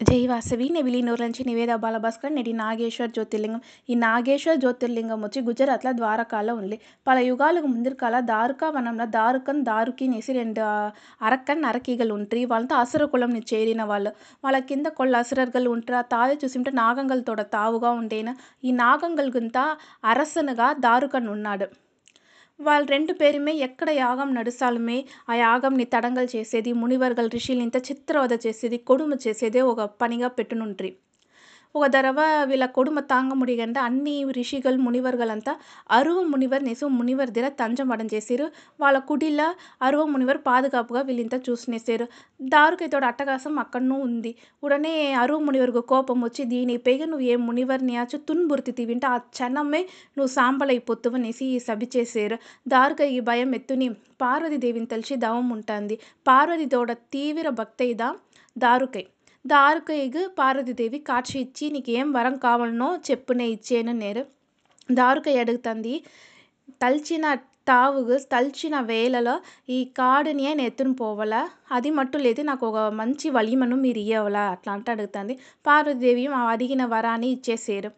జైవాసవి నెవిలీనూర్ నుంచి నివేద బాలభాస్కర్ నేటి నాగేశ్వర జ్యోతిర్లింగం. ఈ నాగేశ్వర్ జ్యోతిర్లింగం వచ్చి గుజరాత్లో ద్వారకాలో ఉంది. పల యుగాలకు ముందరకాల దారుకా వనంలో దారుకన్ దారుకినేసి రెండు అరక్కన్ అరకీగలు ఉంటారు. వాళ్ళంతా అసుర కులంని చేరిన వాళ్ళు. వాళ్ళ కింద కొళ్ళ అసురర్గలు ఉంటారు. ఆ తావి చూసింటే నాగంగల్ తోడ తావుగా ఉండేన. ఈ నాగంగల్ గుంత అరసనుగా దారుకన్ ఉన్నాడు వాళ్ళ రెండు పేరుమే ఎక్కడ యాగం నడుస్తాలుమే ఆ యాగంని తడంగలు చేసేది మునివర్గల్ ఋషులు ఇంత చిత్రవద చేసేది కొడుము చేసేదే ఒక పనిగా పెట్టునుంట్రి ఒక ஒரு వీళ్ళ కొడుమ தாங்க முடியன்ற అన్ని ಋಷಿಗಳು ಮುನಿವರುಗಳಂತ అరువ మునివర్ నేసు మునివర్ దగ్గర తంజమడం చేశారు వాళ్ళ కుడిలా అరువ మునివర్ పాదుగాపుగా వీళ్ళంతా చూసుకునేశారు దారుకైతోడు అట్టగాసం అక్కడనూ ఉంది. ఉడనే అరువ మునివర్కు కోపం వచ్చి దీని పైగా నువ్వు ఏ మునివర్ని ఆచు తున్బుర్తితివింటే ఆ క్షణమే నువ్వు సాంబలై సాంబలైపోతువనేసి సభి చేశారు దారుక ఈ భయం ఎత్తుని పార్వతీదేవిని తలిచి దవం ఉంటుంది. పార్వతి తోడ తీవ్ర భక్తయిదా దారుకై. దారుకైగు పార్వతీదేవి కాక్షి ఇచ్చి నీకు ఏం వరం కావాలనో చెప్పు నే ఇచ్చేను నేరు. దారుకై అడుగుతుంది తలిచిన తావుగు తలిచిన వేళలో ఈ కాడునియే నేను ఎత్తుని పోవాలా? అది మట్టు లేదు నాకు ఒక మంచి వలిమను మీరు ఇయ్యవలా? అట్లా అంటే అడుగుతుంది. పార్వతీదేవి ఆ అడిగిన వరాన్ని ఇచ్చేసారు.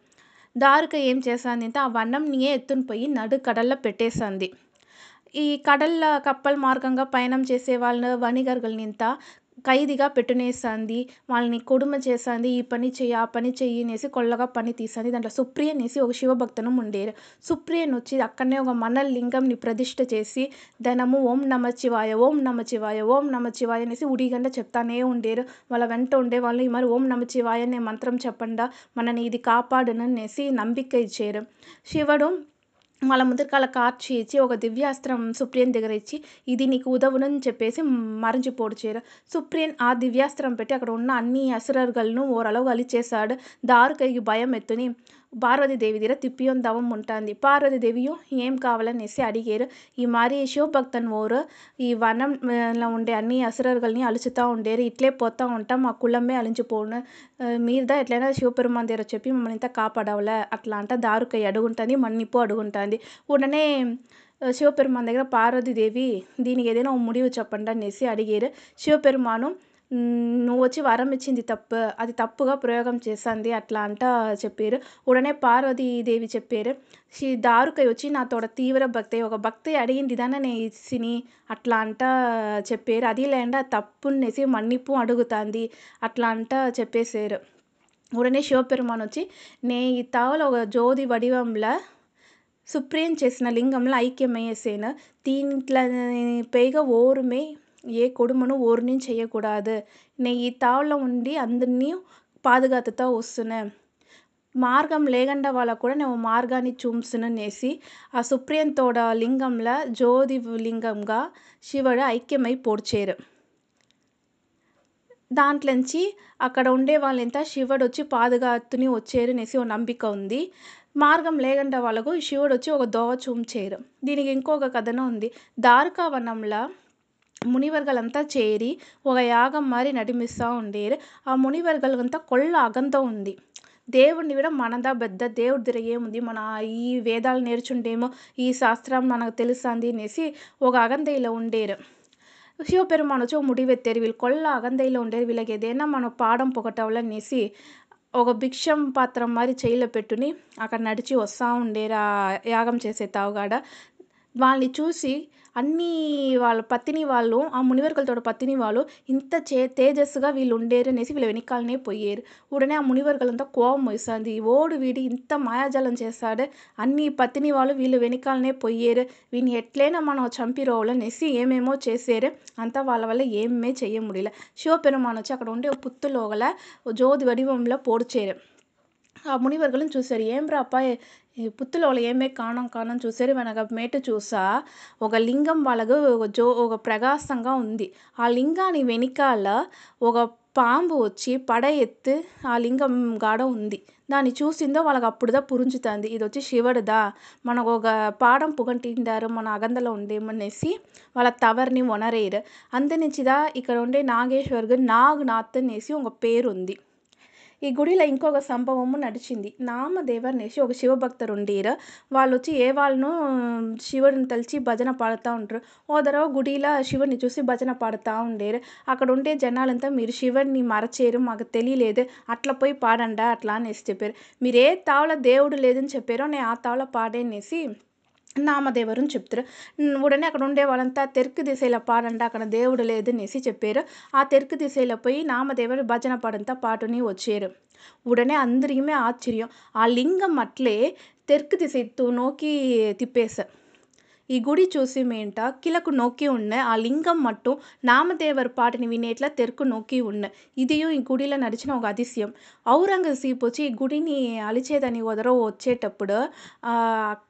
దారుక ఏం చేసింది అంటే ఆ వనంనియే ఎత్తుని పోయి నడు కడల్లో పెట్టేసింది ఈ కడల కప్పల్ మార్గంగా పయనం చేసే వాళ్ళ వణిగర్గల్నింత ఖైదీగా పెట్టునేస్తుంది వాళ్ళని కొడుమ చేస్తుంది ఈ పని చెయ్యి ఆ పని చెయ్యి అనేసి కొల్లగా పని తీసింది దాంట్లో సుప్రియ అనేసి ఒక శివభక్తనం ఉండేరు. సుప్రియన్ వచ్చి అక్కడనే ఒక మన లింగంని ప్రతిష్ఠ చేసి ధనము ఓం నమ శివాయ ఓం నమ శివాయ ఓం నమ శివాయ అనేసి ఉడిగంట చెప్తానే ఉండేరు. వాళ్ళ వెంట ఉండే వాళ్ళు ఈ మరి ఓం నమచివాయ అనే మంత్రం చెప్పండా? మనని ఇది కాపాడుననేసి నమ్మిక ఇచ్చారు. శివుడు వాళ్ళ ముందరకాల కార్చి ఇచ్చి ఒక దివ్యాస్త్రం సుప్రియన్ దగ్గర ఇచ్చి ఇది నీకు ఉదవునని చెప్పేసి మరచిపోడ్చారు సుప్రియన్ ఆ దివ్యాస్త్రం పెట్టి అక్కడ ఉన్న అన్ని అసురర్గలను ఓరలో గలిచేశాడు. దారుకైకి భయం ఎత్తుని పార్వతీదేవి దగ్గర తిప్పిyon దవం ఉంటుంది పార్వతీదేవియు ఏం కావాలనేసి అడిగారు ఈ మరి శివభక్తన్ ఓరు ఈ వనంలో ఉండే అన్ని అసురర్గల్ని అలుచుతూ ఉండేరు ఇట్లే పోతూ ఉంటాం మా కులమే అలించిపోను మీరుదా ఎట్లయినా శివపెరుమాన్ దగ్గర చెప్పి మమ్మల్ని ఇంత కాపాడవలే అట్లా అంట దారుకై అడుగుంటుంది మన్నిప్పు అడుగుంటుంది ఉడనే శివపెరుమాన్ దగ్గర పార్వతీదేవి దీనికి ఏదైనా ఒక ముడివు చెప్పండి అనేసి అడిగారు శివపెరుమాను నువ్వు వచ్చి వరం ఇచ్చింది తప్పు అది తప్పుగా ప్రయోగం చేసింది అట్లా అంట చెప్పారు. ఉడనే పార్వతీదేవి చెప్పారు శ్రీ దారుకై వచ్చి నాతోడ తీవ్ర భక్తి ఒక భక్తి అడిగింది దాన్ని నేను అట్లా అంట చెప్పారు. అది లేకుండా తప్పునేసి మన్నిప్పు అడుగుతుంది అట్లా అంట చెప్పేశారు. ఉడనే శివపెరుమాన్ వచ్చి నే ఈ తావలో ఒక జ్యోతి వడివంలో సుప్రీం చేసిన లింగంలో ఐక్యమయ్యేసేను దీంట్లో పైగా ఓరుమే கொடுமனும் ఓరుని చేయకూడదు నేను ఈ తావులో ఉండి అందరినీ పాదుగాతుతా వస్తున్నా మార్గం లేకుండా వాళ్ళకు కూడా నేను మార్గాన్ని చూపిస్తున్ననేసి ఆ సుప్రియంతోడ లింగంలో జ్యోతి లింగంగా శివుడు ఐక్యమై పొడిచారు దాంట్లోంచి అక్కడ ఉండే వాళ్ళంతా శివుడు వచ్చి పాదుగాతుని వచ్చారు అనేసి ఒక నమ్మిక ఉంది మార్గం లేకుండా వాళ్ళకు శివుడు వచ్చి ఒక దోవ చూంచారు దీనికి ఇంకొక కథనం ఉంది దారుకా వనంలో మునివర్గలంతా చేరి ఒక యాగం మరి నడిమిస్తూ ఉండేరు. ఆ మునివర్గలంతా కొల్ల అగంత ఉంది. దేవుడిని కూడా మనదా పెద్ద దేవుడి దగ్గర ఏముంది? మన ఈ వేదాలు నేర్చుండేమో ఈ శాస్త్రం మనకు తెలుస్తుంది అనేసి ఒక అగంతయిలో ఉండేరు. శివపెరుమాన్ వచ్చి ఒక ముడివెత్తారు వీళ్ళు కొల్ల అగంతయిలో ఉండేరు. వీళ్ళకి ఏదైనా మనం పాడం పొగటవలనేసి ఒక భిక్షం పాత్రం మరి చేయిలో పెట్టుని అక్కడ నడిచి వస్తూ ఉండేరు ఆ యాగం చేసే తావుగాడ. వాళ్ళని చూసి అన్నీ వాళ్ళ పత్తిని వాళ్ళు ఆ మునివర్గలతో పత్తిని వాళ్ళు ఇంత చే తేజస్సుగా వీళ్ళు ఉండేరు అనేసి వీళ్ళ వెనకాలనే పోయారు. ఉడనే ఆ మునివర్గలంతా కోపం వస్తుంది. ఓడు వీడి ఇంత మాయాజాలం చేస్తాడు. అన్ని పత్తిని వాళ్ళు వీళ్ళు వెనకాలనే పోయారు. వీని ఎట్లయినా మనం చంపిరోవాలనేసి ఏమేమో చేసేరు. అంతా వాళ్ళ వల్ల ఏమే చెయ్య ముడిలే శివపెరుమాన్ వచ్చి అక్కడ ఉండే పుత్తులోగల జోది వడివంలో పొడిచారు. ఆ మునివర్గలను చూశారు. ఏం రా అప్ప పుత్తులో ఏమే కాణం కాణం చూసారు వెనక మేట చూసా ఒక లింగం వాళ్ళకు ఒక జో ఒక ప్రకాశంగా ఉంది. ఆ లింగాన్ని వెనకాల ఒక పాంబు వచ్చి పడ ఎత్తు ఆ లింగం గాడ ఉంది. దాన్ని చూసిందో వాళ్ళకి అప్పుడుదా పురుంచుతుంది ఇది వచ్చి శివుడుదా? మనకు ఒక పాడం పుగంటిండారు మన అగందలో ఉండేమనేసి వాళ్ళ తవర్ని ఒనరేరు అందునుంచిదా ఇక్కడ ఉండే నాగేశ్వర్గు నాగ్ నాథ్ అనేసి ఒక పేరు ఉంది ఈ గుడిలో ఇంకొక సంభవము నడిచింది. నామదేవర్ అనేసి ఒక శివభక్తరు ఉండీరు వాళ్ళు వచ్చి ఏ వాళ్ళను శివుడిని తలిచి భజన పాడుతూ ఉంటారు ఓ తర్వాత గుడిలో శివుని చూసి భజన పాడుతూ ఉండేరు. అక్కడ ఉండే జనాలంతా మీరు శివుడిని మరచేరు మాకు తెలియలేదు. అట్లా పోయి పాడండా అట్లా అనేసి చెప్పారు. మీరు ఏ తావల దేవుడు లేదని చెప్పారో నేను ఆ తావల పాడేనేసి నామదేవరుని చెప్తారు ఉమ్, ఉడనే అక్కడ ఉండే వాళ్ళంతా తెరుకు దిశలో పాడండి అక్కడ దేవుడు లేదు అనేసి చెప్పారు ఆ తెరుకు దిశలో పోయి నామదేవరు భజన పాడంతా పాటుని వచ్చారు ఉడనే అందరికీ ఆశ్చర్యం ఆ లింగం అట్లే తెరుకు దిశ ఎత్తు నోకి తిప్పేశారు ఈ గుడి చూసి మేంట కిలకు నొక్కి ఉన్న ఆ లింగం మట్టు నామదేవర్ పాటని వినేట్లా తెరుకు నొక్కి ఉన్న. ఇదియు ఈ గుడిలో నడిచిన ఒక అతిశయం. ఔరంగజీబ్ వచ్చి ఈ గుడిని అలిచేదని వదర వచ్చేటప్పుడు ఆ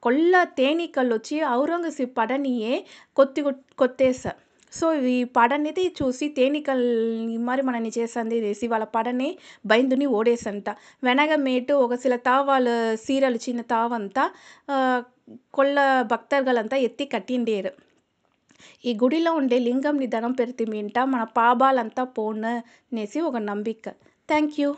కొల్ల తేనీకలు వచ్చి ఔరంగజీబ్ పడనియే కొత్తి కొత్తేసా. సో ఈ పడనేది చూసి తేనీకల్ని మరి మనని చేసింది చేసి వాళ్ళ పడని బైందుని ఓడేసంట. వెనగమేటు ఒక సిల తావాలు సీరలు చిన్న తావంతా ఆ, కొల్ల భక్తర్గలంతా ఎత్తి కట్టిండేరు. ఈ గుడిలో ఉండే లింగంని ధనం పెరితి మింట మన పాపాలంతా పోను అనేసి ఒక నమ్మిక థ్యాంక్ యూ